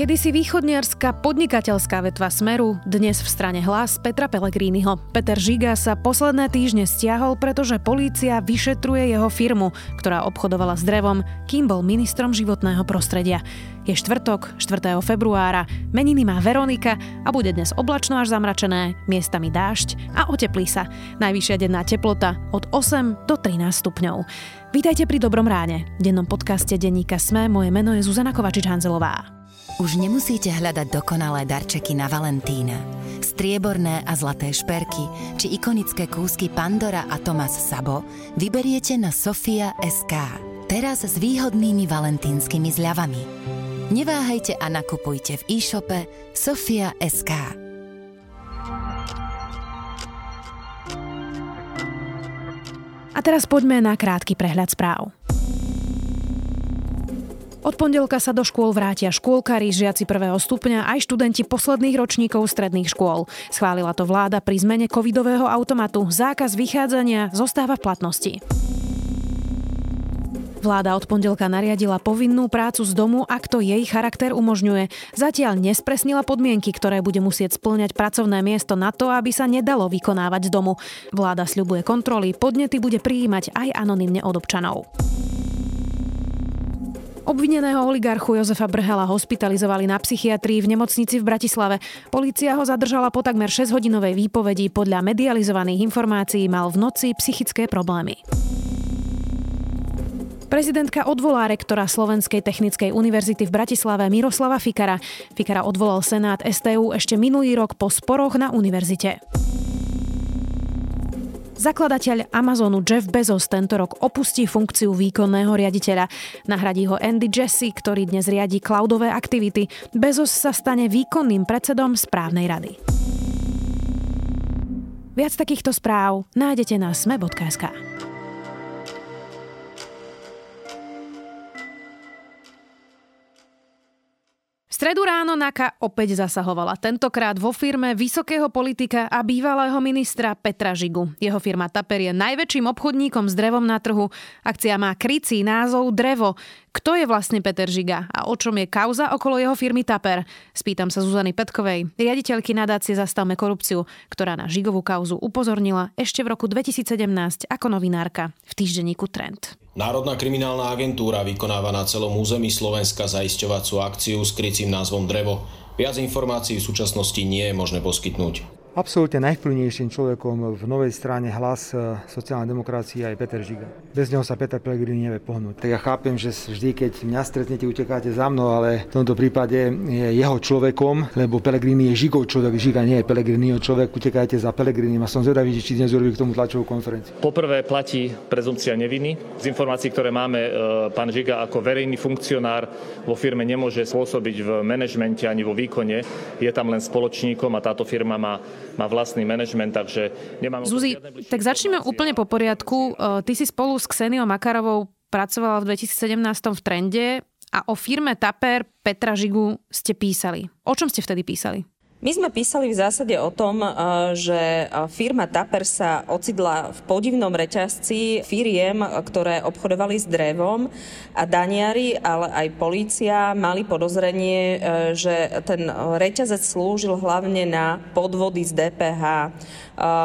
Kedysi východniarská podnikateľská vetva Smeru, dnes v strane hlas Petra Pellegriniho. Peter Žiga sa posledné týždne stiahol, pretože polícia vyšetruje jeho firmu, ktorá obchodovala s drevom, kým bol ministrom životného prostredia. Je štvrtok, 4. februára, meniny má Veronika a bude dnes oblačno až zamračené, miestami dážď a oteplí sa. Najvyššia denná teplota od 8 do 13 stupňov. Vítajte pri Dobrom ráne. V dennom podcaste denníka Sme moje meno je Zuzana Kovačič-Hanzelová. Už nemusíte hľadať dokonalé darčeky na Valentína. Strieborné a zlaté šperky či ikonické kúsky Pandora a Thomas Sabo vyberiete na Sofia SK. Teraz s výhodnými valentínskymi zľavami. Neváhajte a nakupujte v e-shope Sofia SK. A teraz poďme na krátky prehľad správ. Od pondelka sa do škôl vrátia škôlkari, žiaci prvého stupňa aj študenti posledných ročníkov stredných škôl. Schválila to vláda pri zmene covidového automatu. Zákaz vychádzania zostáva v platnosti. Vláda od pondelka nariadila povinnú prácu z domu, ak to jej charakter umožňuje. Zatiaľ nespresnila podmienky, ktoré bude musieť splňať pracovné miesto na to, aby sa nedalo vykonávať z domu. Vláda sľubuje kontroly, podnety bude prijímať aj anonymne od občanov. Obvineného oligarchu Jozefa Brhela hospitalizovali na psychiatrii v nemocnici v Bratislave. Polícia ho zadržala po takmer 6-hodinovej výpovedi. Podľa medializovaných informácií mal v noci psychické problémy. Prezidentka odvolá rektora Slovenskej technickej univerzity v Bratislave Miroslava Fikara. Fikara odvolal Senát STU ešte minulý rok po sporoch na univerzite. Zakladateľ Amazonu Jeff Bezos tento rok opustí funkciu výkonného riaditeľa. Nahradí ho Andy Jassy, ktorý dnes riadi cloudové aktivity. Bezos sa stane výkonným predsedom správnej rady. Viac takýchto správ nájdete na sme.sk. stredu ráno NAKA opäť zasahovala. Tentokrát vo firme vysokého politika a bývalého ministra Petra Žigu. Jeho firma Taper je najväčším obchodníkom s drevom na trhu. Akcia má krycí názov Drevo. Kto je vlastne Peter Žiga a o čom je kauza okolo jeho firmy Taper? Spýtam sa Zuzany Petkovej, riaditeľky nadácie Zastavme korupciu, ktorá na Žigovú kauzu upozornila ešte v roku 2017 ako novinárka v týždenníku Trend. Národná kriminálna agentúra vykonáva na celom území Slovenska zaisťovacú akciu s krycím názvom Drevo. Viac informácií v súčasnosti nie je možné poskytnúť. Absolútne najvplyvnejším človekom v novej strane hlas e, sociálnej demokracie je Peter Žiga. Bez neho sa Peter Pellegrini nevie pohnúť. Tak ja chápem, že vždy, keď mňa stretnete, utekáte za mnou, ale v tomto prípade je jeho človekom, lebo Pellegrini je Žigov človek, Žiga nie je Pellegriniho človek, utekajte za Pellegrini a som zvedavý, či dnes urobí k tomu tlačovú konferenciu. Poprvé platí prezumcia neviny. Z informácií, ktoré máme, e, pán Žiga ako verejný funkcionár vo firme nemôže spôsobiť v manažmente ani vo výkone. Je tam len spoločníkom a táto firma má má vlastný manažment, takže nemám... Zuzi, tak začneme úplne po poriadku. E, ty si spolu s Kseniou Makarovou pracovala v 2017 v Trende a o firme Taper Petra Žigu ste písali. O čom ste vtedy písali? My sme písali v zásade o tom, eh, že eh, firma Taper sa ocidla v podivnom reťazci firiem, ktoré obchodovali s drevom a daniari, ale aj polícia mali podozrenie, že ten reťazec slúžil hlavne na podvody z DPH.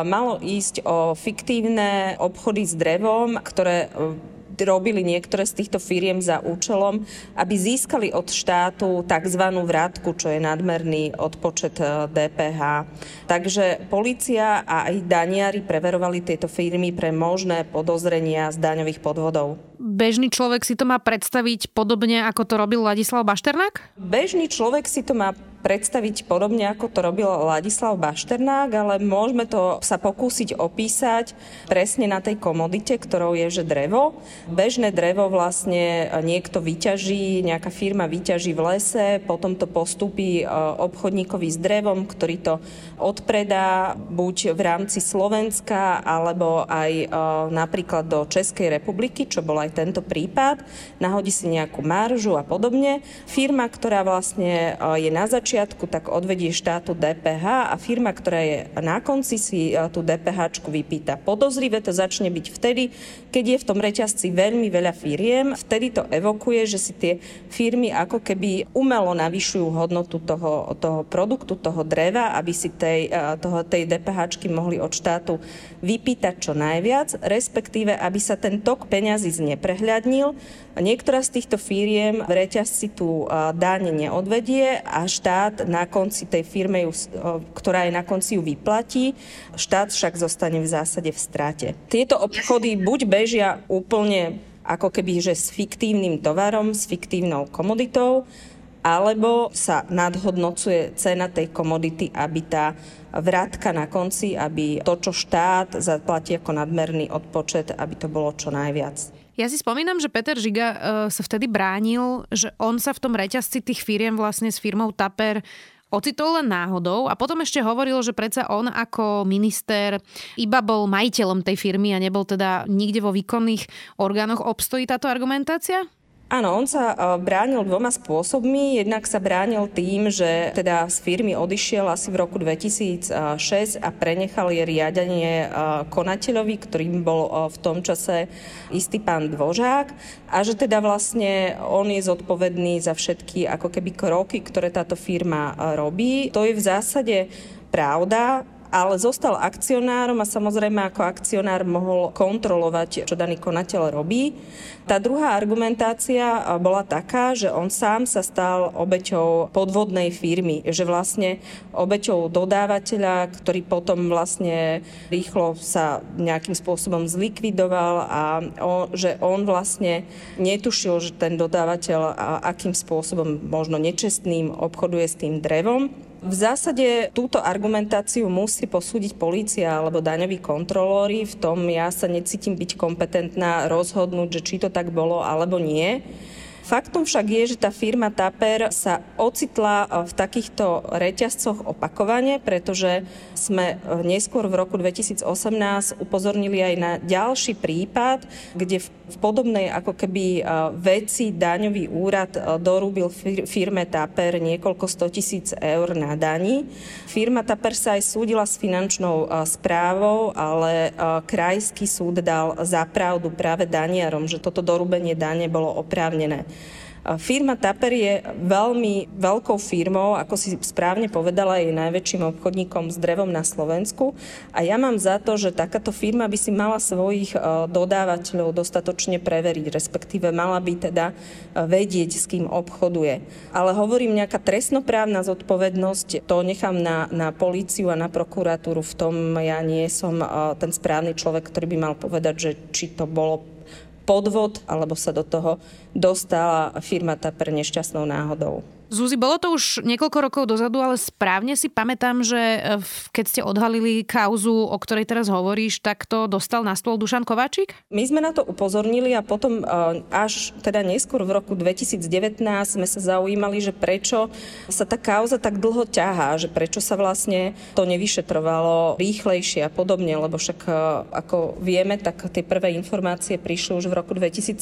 Malo ísť o fiktívne obchody s drevom, ktoré robili niektoré z týchto firiem za účelom, aby získali od štátu tzv. vrátku, čo je nadmerný odpočet DPH. E, Takže policia a aj daniari preverovali tieto firmy pre možné podozrenia z daňových podvodov. Bežný človek si to má predstaviť podobne, ako to robil Ladislav Bašternák? Bežný človek si to má predstaviť podobne, ako to robil Ladislav Bašternák, ale môžeme to sa pokúsiť opísať presne na tej komodite, ktorou je, že drevo. Bežné drevo vlastne niekto vyťaží, nejaká firma vyťaží v lese, potom to postupí e, obchodníkovi s drevom, ktorý to odpredá buď v rámci Slovenska, alebo aj e, napríklad do Českej republiky, čo bol aj tento prípad. Nahodí si nejakú maržu a podobne. Firma, ktorá vlastne e, je na začiatku začiatku, tak odvedie štátu DPH a firma, ktorá je na konci, si e, tú DPH vypýta. Podozrivé to začne byť vtedy, keď je v tom reťazci veľmi veľa firiem, vtedy to evokuje, že si tie firmy ako keby umelo navyšujú hodnotu toho, toho produktu, toho dreva, aby si tej, e, toho, tej DPH mohli od štátu vypýtať čo najviac, respektíve aby sa ten tok peňazí zneprehľadnil. Niektorá z týchto firiem v reťazci tú dáne neodvedie a štát na konci tej firme, ju, ktorá je na konci ju vyplatí, štát však zostane v zásade v strate. Tieto obchody buď bežia úplne ako keby, že s fiktívnym tovarom, s fiktívnou komoditou, alebo sa nadhodnocuje cena tej komodity, aby tá vrátka na konci, aby to, čo štát zaplatí ako nadmerný odpočet, aby to bolo čo najviac. Ja si spomínam, že Peter Žiga uh, sa vtedy bránil, že on sa v tom reťazci tých firiem vlastne s firmou Taper ocitol len náhodou a potom ešte hovoril, že predsa on ako minister iba bol majiteľom tej firmy a nebol teda nikde vo výkonných orgánoch. Obstojí táto argumentácia? Áno, on sa e, bránil dvoma spôsobmi. Jednak sa bránil tým, že teda z firmy odišiel asi v roku 2006 a prenechal je riadenie e, konateľovi, ktorým bol e, v tom čase istý pán Dvožák a že teda vlastne on je zodpovedný za všetky ako keby kroky, ktoré táto firma robí. To je v zásade pravda, ale zostal akcionárom a samozrejme ako akcionár mohol kontrolovať, čo daný konateľ robí. Tá druhá argumentácia bola taká, že on sám sa stal obeťou podvodnej firmy, že vlastne obeťou dodávateľa, ktorý potom vlastne rýchlo sa nejakým spôsobom zlikvidoval a on, že on vlastne netušil, že ten dodávateľ akým spôsobom možno nečestným obchoduje s tým drevom v zásade túto argumentáciu musí posúdiť polícia alebo daňoví kontrolóri. V tom ja sa necítim byť kompetentná rozhodnúť, že či to tak bolo alebo nie. Faktom však je, že tá firma Taper sa ocitla v takýchto reťazcoch opakovane, pretože sme neskôr v roku 2018 upozornili aj na ďalší prípad, kde v podobnej ako keby veci daňový úrad dorúbil firme Taper niekoľko sto tisíc eur na daní. Firma Taper sa aj súdila s finančnou správou, ale krajský súd dal zapravdu práve daniarom, že toto dorúbenie dane bolo oprávnené. Firma Taper je veľmi veľkou firmou, ako si správne povedala, je najväčším obchodníkom s drevom na Slovensku a ja mám za to, že takáto firma by si mala svojich e, dodávateľov dostatočne preveriť, respektíve mala by teda e, vedieť, s kým obchoduje. Ale hovorím, nejaká trestnoprávna zodpovednosť, to nechám na, na políciu a na prokuratúru, v tom ja nie som e, ten správny človek, ktorý by mal povedať, že či to bolo podvod, alebo sa do toho dostala firma Taper nešťastnou náhodou. Zuzi, bolo to už niekoľko rokov dozadu, ale správne si pamätám, že e, keď ste odhalili kauzu, o ktorej teraz hovoríš, tak to dostal na stôl Dušan Kováčik? My sme na to upozornili a potom e, až teda neskôr v roku 2019 sme sa zaujímali, že prečo sa tá kauza tak dlho ťahá, že prečo sa vlastne to nevyšetrovalo rýchlejšie a podobne, lebo však e, ako vieme, tak tie prvé informácie prišli už v roku 2017.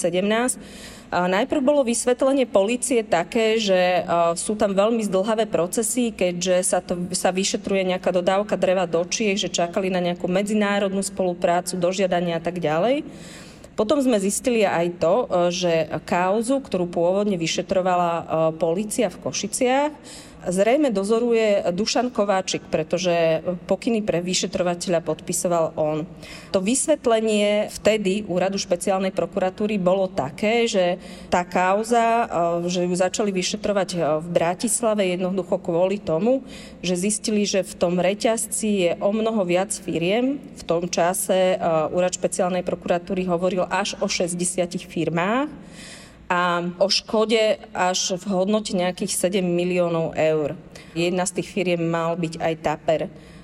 Najprv bolo vysvetlenie policie také, že sú tam veľmi zdlhavé procesy, keďže sa, to, sa vyšetruje nejaká dodávka dreva do Čiech, že čakali na nejakú medzinárodnú spoluprácu, dožiadania a tak ďalej. Potom sme zistili aj to, že kauzu, ktorú pôvodne vyšetrovala policia v Košiciach, Zrejme dozoruje Dušan Kováčik, pretože pokyny pre vyšetrovateľa podpisoval on. To vysvetlenie vtedy úradu špeciálnej prokuratúry bolo také, že tá kauza, e, že ju začali vyšetrovať e, v Bratislave jednoducho kvôli tomu, že zistili, že v tom reťazci je o mnoho viac firiem. V tom čase e, úrad špeciálnej prokuratúry hovoril až o 60 firmách a o škode až v hodnote nejakých 7 miliónov eur. Jedna z tých firiem mal byť aj Taper.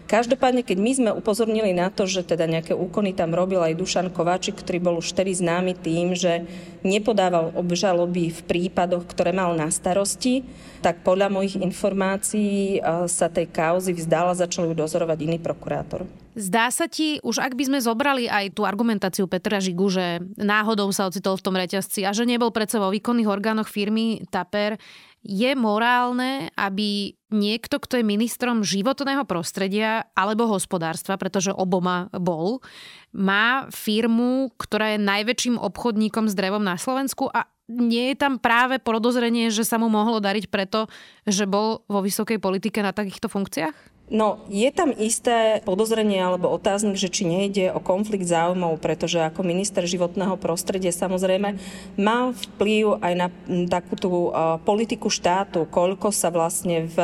Každopádne, keď my sme upozornili na to, že teda nejaké úkony tam robil aj Dušan Kováčik, ktorý bol už vtedy známy tým, že nepodával obžaloby v prípadoch, ktoré mal na starosti, tak podľa mojich informácií sa tej kauzy vzdala, začal ju dozorovať iný prokurátor. Zdá sa ti, už ak by sme zobrali aj tú argumentáciu Petra Žigu, že náhodou sa ocitol v tom reťazci a že nebol predsa vo výkonných orgánoch firmy Taper, Je morálne, aby niekto, kto je ministrom životného prostredia alebo hospodárstva, pretože oboma bol, má firmu, ktorá je najväčším obchodníkom s drevom na Slovensku a nie je tam práve podozrenie, že sa mu mohlo dariť preto, že bol vo vysokej politike na takýchto funkciách? No, je tam isté podozrenie alebo otáznik, že či nejde o konflikt záujmov, pretože ako minister životného prostredia samozrejme mal vplyv aj na takúto politiku štátu, koľko sa vlastne v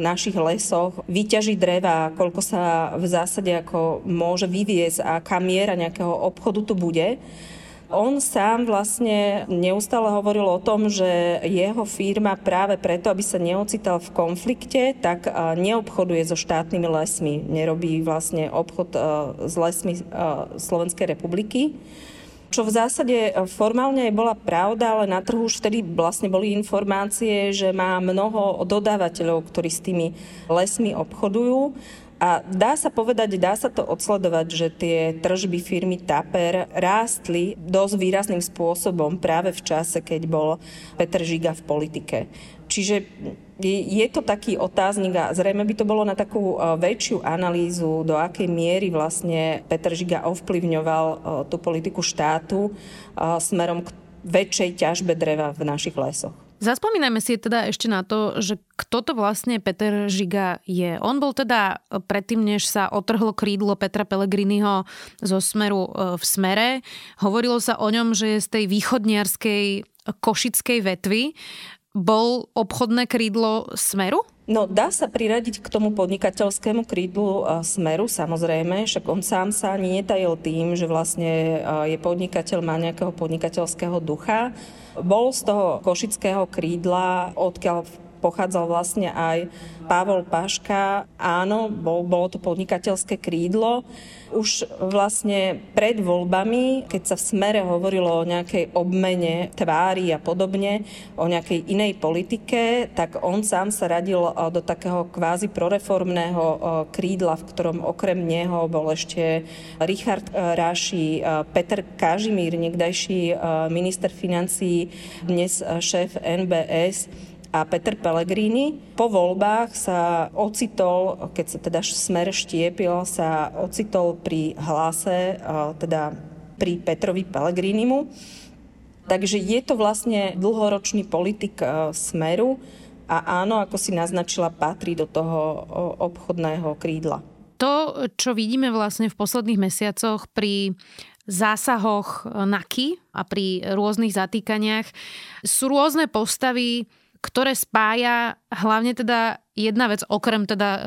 našich lesoch vyťaží dreva, koľko sa v zásade ako môže vyviezť a aká miera nejakého obchodu tu bude. On sám vlastne neustále hovoril o tom, že jeho firma práve preto, aby sa neocital v konflikte, tak neobchoduje so štátnymi lesmi. Nerobí vlastne obchod s lesmi Slovenskej republiky čo v zásade formálne bola pravda, ale na trhu už vtedy vlastne boli informácie, že má mnoho dodávateľov, ktorí s tými lesmi obchodujú a dá sa povedať, dá sa to odsledovať, že tie tržby firmy Taper rástli dosť výrazným spôsobom práve v čase, keď bol Peter Žiga v politike. Čiže je to taký otáznik a zrejme by to bolo na takú e, väčšiu analýzu, do akej miery vlastne Peter Žiga ovplyvňoval e, tú politiku štátu e, smerom k väčšej ťažbe dreva v našich lesoch. Zaspomínajme si teda ešte na to, že kto to vlastne Peter Žiga je. On bol teda predtým, než sa otrhlo krídlo Petra Pellegriniho zo smeru e, v smere. Hovorilo sa o ňom, že je z tej východniarskej košickej vetvy. Bol obchodné krídlo smeru? No, dá sa priradiť k tomu podnikateľskému krídlu e, Smeru, samozrejme, však on sám sa ani netajil tým, že vlastne e, je podnikateľ, má nejakého podnikateľského ducha. Bol z toho košického krídla, odkiaľ pochádzal vlastne aj Pavol Paška. Áno, bol, bolo to podnikateľské krídlo. Už vlastne pred voľbami, keď sa v smere hovorilo o nejakej obmene tvári a podobne, o nejakej inej politike, tak on sám sa radil do takého kvázi proreformného krídla, v ktorom okrem neho bol ešte Richard Ráši, Peter Kažimír, niekdajší minister financí, dnes šéf NBS a Peter Pellegrini. Po voľbách sa ocitol, keď sa teda smer štiepil, sa ocitol pri hlase, teda pri Petrovi Pellegrinimu. Takže je to vlastne dlhoročný politik smeru a áno, ako si naznačila, patrí do toho obchodného krídla. To, čo vidíme vlastne v posledných mesiacoch pri zásahoch NAKY a pri rôznych zatýkaniach, sú rôzne postavy, ktoré spája hlavne teda jedna vec, okrem teda e,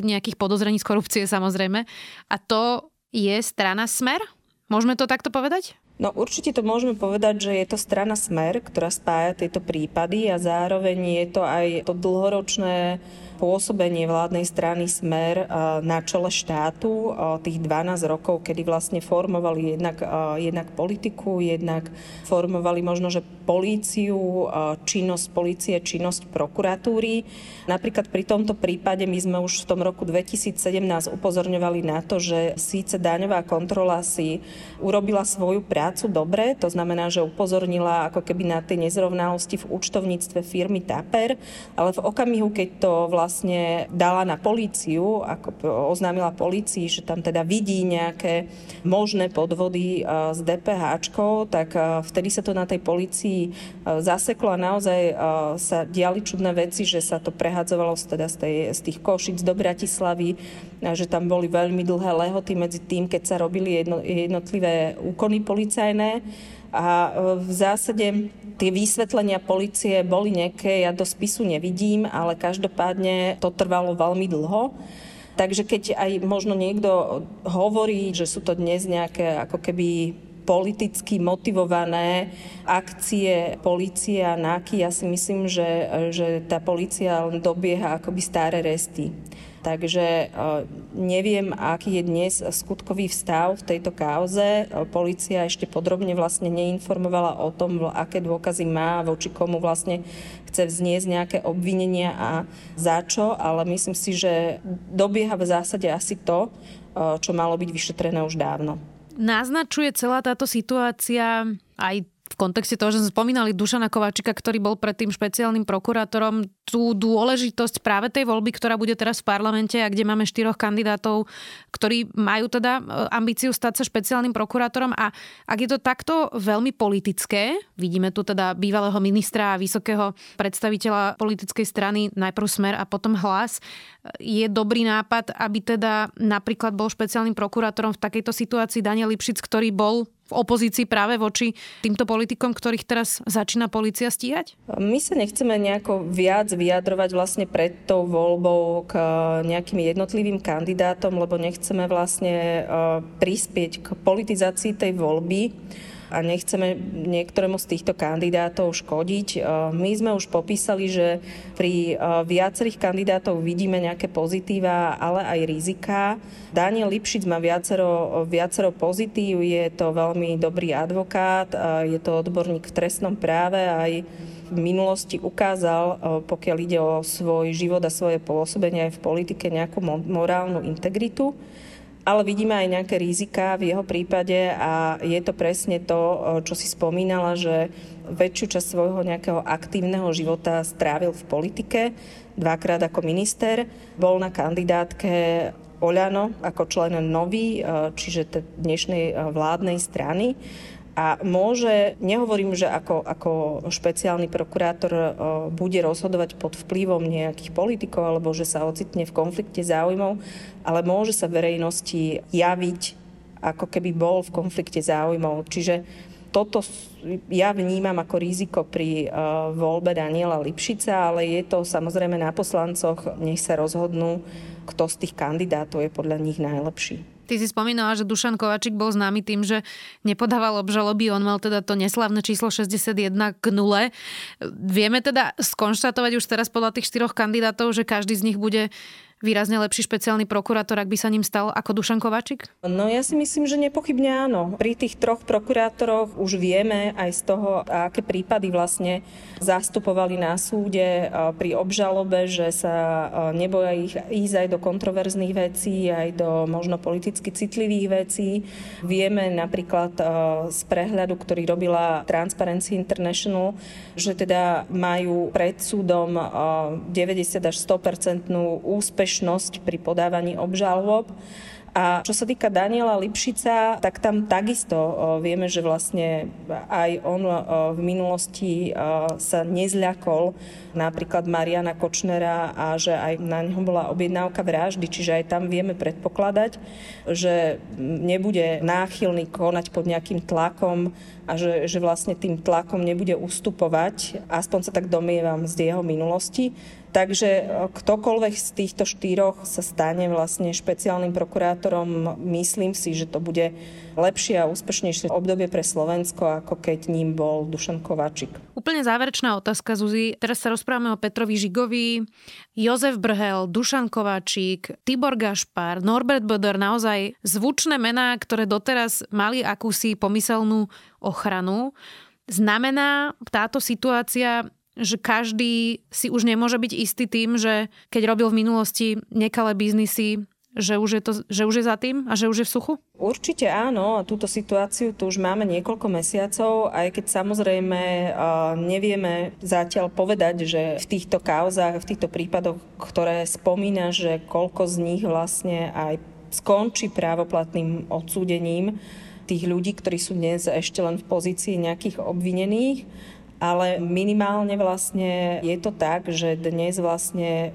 nejakých podozrení z korupcie samozrejme, a to je strana Smer? Môžeme to takto povedať? No určite to môžeme povedať, že je to strana Smer, ktorá spája tieto prípady a zároveň je to aj to dlhoročné pôsobenie vládnej strany Smer na čele štátu tých 12 rokov, kedy vlastne formovali jednak, jednak politiku, jednak formovali možno, že políciu, činnosť polície, činnosť prokuratúry. Napríklad pri tomto prípade my sme už v tom roku 2017 upozorňovali na to, že síce daňová kontrola si urobila svoju prácu dobre, to znamená, že upozornila ako keby na tie nezrovnalosti v účtovníctve firmy Taper, ale v okamihu, keď to vlastne dala na políciu, ako oznámila polícii, že tam teda vidí nejaké možné podvody s DPH, tak vtedy sa to na tej polícii zaseklo a naozaj sa diali čudné veci, že sa to prehadzovalo teda z, tej, z tých Košic do Bratislavy, že tam boli veľmi dlhé lehoty medzi tým, keď sa robili jedno, jednotlivé úkony policajné a e, v zásade tie vysvetlenia policie boli nejaké, ja do spisu nevidím, ale každopádne to trvalo veľmi dlho. Takže keď aj možno niekto hovorí, že sú to dnes nejaké ako keby politicky motivované akcie policie a náky, ja si myslím, že, že tá policia len dobieha akoby staré resty. Takže e, neviem, aký je dnes skutkový vstav v tejto kauze. Polícia ešte podrobne vlastne neinformovala o tom, aké dôkazy má, voči komu vlastne chce vzniesť nejaké obvinenia a za čo, ale myslím si, že dobieha v zásade asi to, e, čo malo byť vyšetrené už dávno. Naznačuje celá táto situácia aj v kontexte toho, že sme spomínali Dušana Kováčika, ktorý bol predtým špeciálnym prokurátorom, tú dôležitosť práve tej voľby, ktorá bude teraz v parlamente a kde máme štyroch kandidátov, ktorí majú teda e, ambíciu stať sa špeciálnym prokurátorom. A ak je to takto veľmi politické, vidíme tu teda bývalého ministra a vysokého predstaviteľa politickej strany, najprv Smer a potom Hlas, je dobrý nápad, aby teda napríklad bol špeciálnym prokurátorom v takejto situácii Daniel Lipšic, ktorý bol opozícii práve voči týmto politikom, ktorých teraz začína policia stíhať? My sa nechceme nejako viac vyjadrovať vlastne pred tou voľbou k e, nejakým jednotlivým kandidátom, lebo nechceme vlastne e, prispieť k politizácii tej voľby a nechceme niektorému z týchto kandidátov škodiť. E, my sme už popísali, že pri e, viacerých kandidátov vidíme nejaké pozitíva, ale aj rizika. Daniel Lipšic má viacero, viacero pozitív, je to veľmi dobrý advokát, je to odborník v trestnom práve aj v minulosti ukázal, e, pokiaľ ide o svoj život a svoje pôsobenie aj v politike, nejakú morálnu integritu ale vidíme aj nejaké rizika v jeho prípade a je to presne to, čo si spomínala, že väčšiu časť svojho nejakého aktívneho života strávil v politike, dvakrát ako minister, bol na kandidátke Oľano ako člen nový, čiže dnešnej vládnej strany a môže, nehovorím, že ako, ako špeciálny prokurátor e, bude rozhodovať pod vplyvom nejakých politikov alebo že sa ocitne v konflikte záujmov, ale môže sa verejnosti javiť, ako keby bol v konflikte záujmov. Čiže toto ja vnímam ako riziko pri uh, voľbe Daniela Lipšica, ale je to samozrejme na poslancoch, nech sa rozhodnú, kto z tých kandidátov je podľa nich najlepší. Ty si spomínala, že Dušan Kovačik bol známy tým, že nepodával obžaloby, on mal teda to neslavné číslo 61 k nule. Vieme teda skonštatovať už teraz podľa tých štyroch kandidátov, že každý z nich bude výrazne lepší špeciálny prokurátor, ak by sa ním stal ako Dušan Kovačik? No ja si myslím, že nepochybne áno. Pri tých troch prokurátoroch už vieme aj z toho, aké prípady vlastne zastupovali na súde pri obžalobe, že sa neboja ich ísť aj do kontroverzných vecí, aj do možno politicky citlivých vecí. Vieme napríklad z prehľadu, ktorý robila Transparency International, že teda majú pred súdom 90 až 100% úspešnosť úspešnosť pri podávaní obžalob. A čo sa týka Daniela Lipšica, tak tam takisto vieme, že vlastne aj on v minulosti sa nezľakol napríklad Mariana Kočnera a že aj na neho bola objednávka vraždy, čiže aj tam vieme predpokladať, že nebude náchylný konať pod nejakým tlakom a že, že vlastne tým tlakom nebude ustupovať, aspoň sa tak domievam z jeho minulosti. Takže e, ktokoľvek z týchto štyroch sa stane vlastne špeciálnym prokurátorom, myslím si, že to bude lepšie a úspešnejšie obdobie pre Slovensko, ako keď ním bol Dušan Kováčik. Úplne záverečná otázka, Zuzi. Teraz sa rozprávame o Petrovi Žigovi, Jozef Brhel, Dušan Kováčik, Tibor Gašpar, Norbert Boder, naozaj zvučné mená, ktoré doteraz mali akúsi pomyselnú ochranu. Znamená táto situácia že každý si už nemôže byť istý tým, že keď robil v minulosti nekalé biznisy, že už, je to, že už je za tým a že už je v suchu? Určite áno. A túto situáciu tu už máme niekoľko mesiacov, aj keď samozrejme nevieme zatiaľ povedať, že v týchto kauzách, v týchto prípadoch, ktoré spomína, že koľko z nich vlastne aj skončí právoplatným odsúdením tých ľudí, ktorí sú dnes ešte len v pozícii nejakých obvinených ale minimálne vlastne je to tak, že dnes vlastne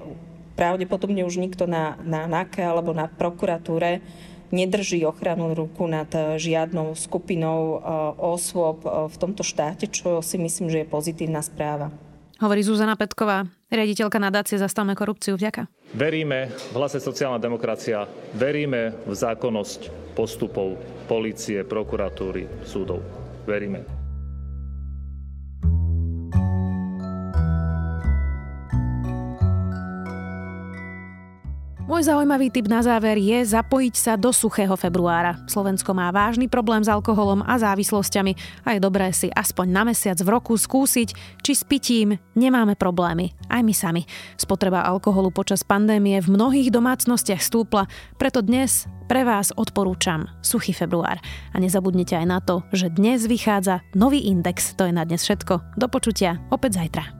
pravdepodobne už nikto na, na NAKE alebo na prokuratúre nedrží ochranu ruku nad žiadnou skupinou eh, osôb eh, v tomto štáte, čo si myslím, že je pozitívna správa. Hovorí Zuzana Petková, riaditeľka nadácie Zastavme korupciu. Vďaka. Veríme v hlase sociálna demokracia, veríme v zákonnosť postupov policie, prokuratúry, súdov. Veríme. Môj zaujímavý tip na záver je zapojiť sa do suchého februára. Slovensko má vážny problém s alkoholom a závislosťami a je dobré si aspoň na mesiac v roku skúsiť, či s pitím nemáme problémy. Aj my sami. Spotreba alkoholu počas pandémie v mnohých domácnostiach stúpla, preto dnes pre vás odporúčam suchý február. A nezabudnite aj na to, že dnes vychádza nový index. To je na dnes všetko. Do počutia opäť zajtra.